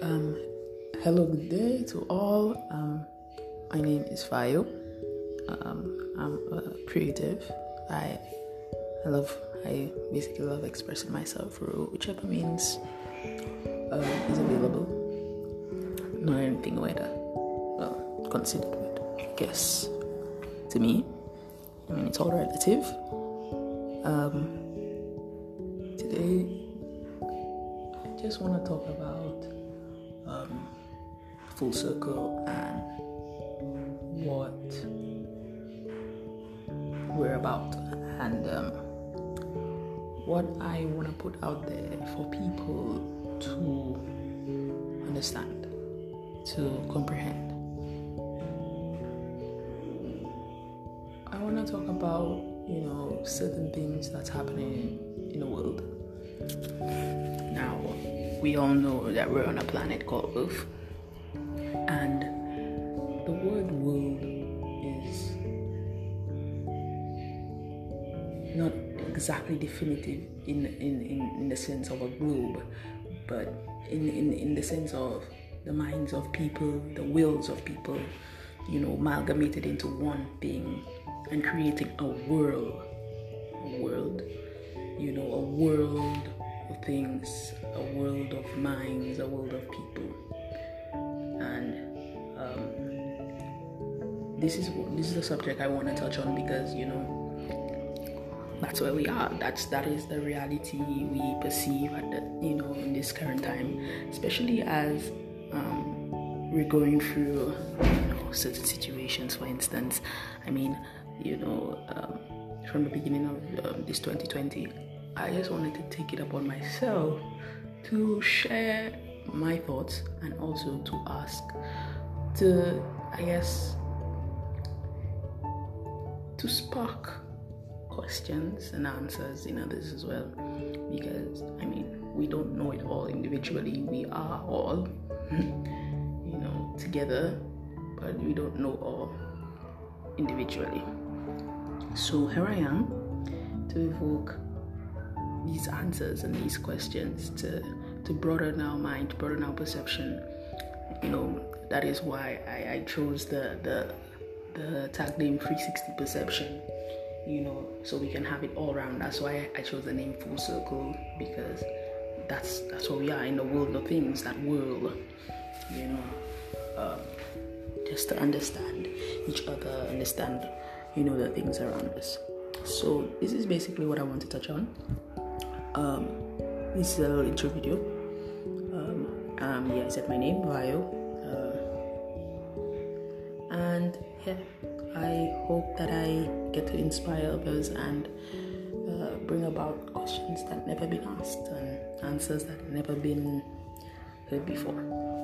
hello, good day to all. Um, my name is Fayo. Um, I'm a creative. I I love I basically love expressing myself through whichever means um, is available. Not anything weather. Well, considered weird, I guess. To me, I mean it's all relative. Um, today, I just want to talk about um, full circle and what we're about and um, what I want to put out there for people to understand, to comprehend. I want to talk about, you know, certain things that's happening in the world. Now, we all know that we're on a planet called Earth, and the word world is not exactly definitive in, in, in, in the sense of a globe, but in, in, in the sense of the minds of people, the wills of people, you know, amalgamated into one thing and creating a world. A world, you know, a world of things, a world of minds, a world of people. And um, this is this is the subject I want to touch on because you know that's where we are. That's that is the reality we perceive at the you know in this current time, especially as um, we're going through you know certain situations. For instance, I mean you know um, from the beginning of um, this 2020, I just wanted to take it upon myself to share my thoughts and also to ask to I guess to spark questions and answers in others as well. Because, I mean, we don't know it all individually. We are all, you know, together, but we don't know all individually. So here I am to evoke these answers and these questions to, to broaden our mind, broaden our perception. You know, that is why I, I chose the, the, the tag name 360 Perception you know, so we can have it all around. That's why I chose the name Full Circle because that's that's what we are in the world of things. That world, you know, um, just to understand each other, understand, you know, the things around us. So this is basically what I want to touch on. This is a little intro video. Um, um, yeah, I said my name, bio, uh, and yeah. I hope that I get to inspire others and uh, bring about questions that never been asked and answers that never been heard before.